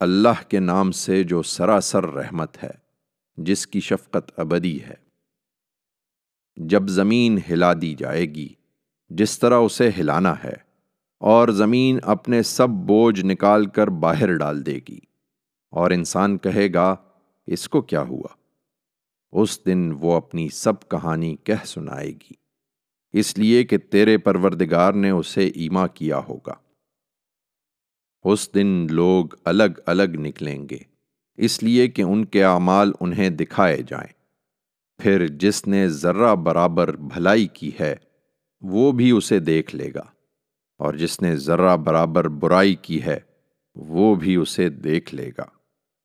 اللہ کے نام سے جو سراسر رحمت ہے، جس کی شفقت ابدی ہے۔ جب زمین ہلا دی جائے گی، جس طرح اسے ہلانا ہے، اور زمین اپنے سب بوجھ نکال کر باہر ڈال دے گی، اور انسان کہے گا، اس کو کیا ہوا؟ اس دن وہ اپنی سب کہانی کہہ سنائے گی۔ اس لیے کہ تیرے پروردگار نے اسے ایما کیا ہوگا۔ اس دن لوگ الگ الگ نکلیں گے، اس لیے کہ ان کے اعمال انہیں دکھائے جائیں۔ پھر جس نے ذرہ برابر بھلائی کی ہے، وہ بھی اسے دیکھ لے گا۔ اور جس نے ذرہ برابر برائی کی ہے، وہ بھی اسے دیکھ لے گا۔